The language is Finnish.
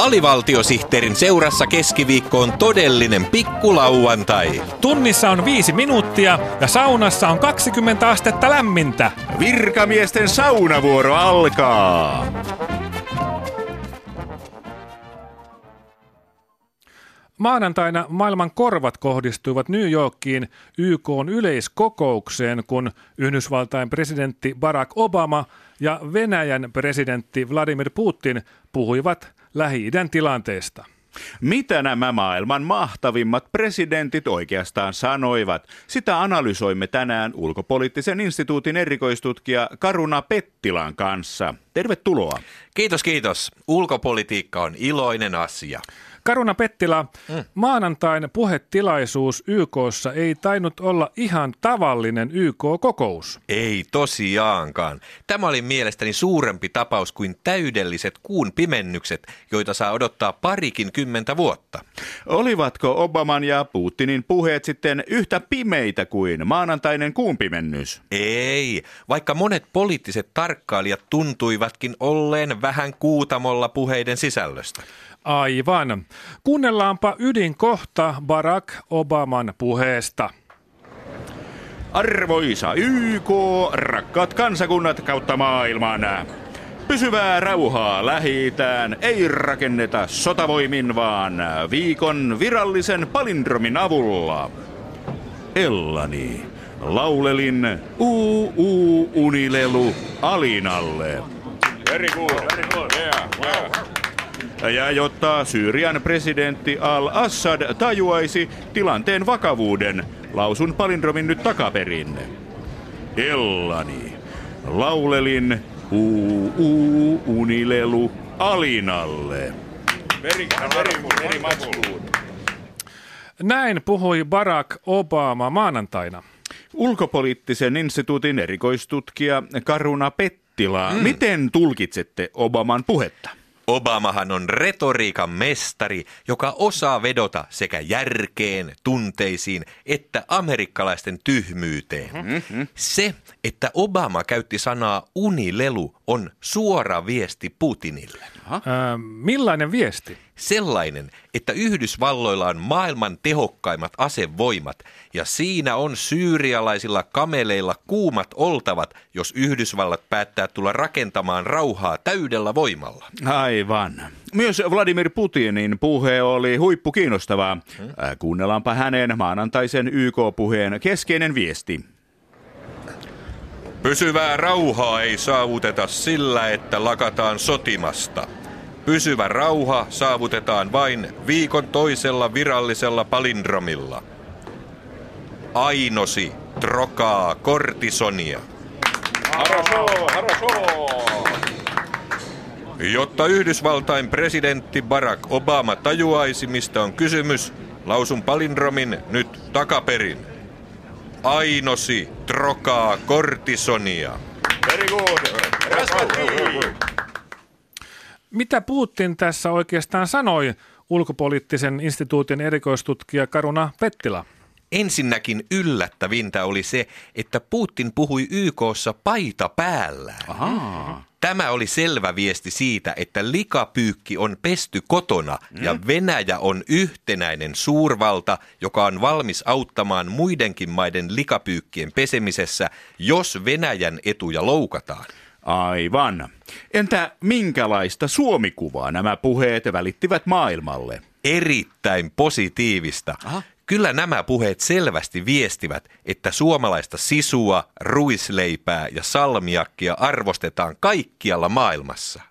Alivaltiosihteerin seurassa keskiviikko on todellinen pikkulauantai. Tunnissa on viisi minuuttia ja saunassa on 20 astetta lämmintä. Virkamiesten saunavuoro alkaa. Maanantaina maailman korvat kohdistuivat New Yorkiin YK yleiskokoukseen, kun Yhdysvaltain presidentti Barack Obama ja Venäjän presidentti Vladimir Putin puhuivat Lähi-idän tilanteesta. Mitä nämä maailman mahtavimmat presidentit oikeastaan sanoivat? Sitä analysoimme tänään ulkopoliittisen instituutin erikoistutkija Karuna Pettilan kanssa. Tervetuloa. Kiitos, kiitos. Ulkopolitiikka on iloinen asia. Karuna Pettila, mm. maanantain puhetilaisuus YKssa ei tainnut olla ihan tavallinen YK-kokous. Ei tosiaankaan. Tämä oli mielestäni suurempi tapaus kuin täydelliset kuun pimennykset, joita saa odottaa parikin kymmentä vuotta. Olivatko Obaman ja Putinin puheet sitten yhtä pimeitä kuin maanantainen kuun pimennys? Ei, vaikka monet poliittiset tarkkailijat tuntuivatkin olleen vähän kuutamolla puheiden sisällöstä. Aivan. Kuunnellaanpa ydinkohta Barack Obaman puheesta. Arvoisa YK, rakkaat kansakunnat kautta maailman. Pysyvää rauhaa lähi ei rakenneta sotavoimin, vaan viikon virallisen palindromin avulla. Ellani, laulelin uu uu unilelu Alinalle. Very good, very good. Yeah, yeah. Ja jotta Syyrian presidentti al-Assad tajuaisi tilanteen vakavuuden, lausun palindromin nyt takaperin. Ellani, laulelin uu, uu unilelu Alinalle. Näin puhui Barack Obama maanantaina. Ulkopoliittisen instituutin erikoistutkija Karuna Pettila, mm. miten tulkitsette Obaman puhetta? Obamahan on retoriikan mestari, joka osaa vedota sekä järkeen, tunteisiin että amerikkalaisten tyhmyyteen. Mm-hmm. Se, että Obama käytti sanaa unilelu, on suora viesti Putinille. Äh, millainen viesti? Sellainen, että Yhdysvalloilla on maailman tehokkaimmat asevoimat ja siinä on syyrialaisilla kameleilla kuumat oltavat, jos Yhdysvallat päättää tulla rakentamaan rauhaa täydellä voimalla. Aivan. Myös Vladimir Putinin puhe oli huippu kiinnostavaa. Hmm? Kuunnellaanpa hänen maanantaisen YK-puheen keskeinen viesti. Pysyvää rauhaa ei saavuteta sillä, että lakataan sotimasta. Pysyvä rauha saavutetaan vain viikon toisella virallisella palindromilla. Ainosi trokaa kortisonia. Jotta Yhdysvaltain presidentti Barack Obama tajuaisi, mistä on kysymys, lausun palindromin nyt takaperin. Ainosi trokaa kortisonia. Very good. Mitä Putin tässä oikeastaan sanoi ulkopoliittisen instituutin erikoistutkija Karuna Pettila? Ensinnäkin yllättävintä oli se, että Putin puhui YKssa paita päällään. Aha. Tämä oli selvä viesti siitä, että likapyykki on pesty kotona mm. ja Venäjä on yhtenäinen suurvalta, joka on valmis auttamaan muidenkin maiden likapyykkien pesemisessä, jos Venäjän etuja loukataan. Aivan. Entä minkälaista Suomikuvaa nämä puheet välittivät maailmalle? Erittäin positiivista. Aha. Kyllä nämä puheet selvästi viestivät, että suomalaista sisua, ruisleipää ja salmiakkia arvostetaan kaikkialla maailmassa.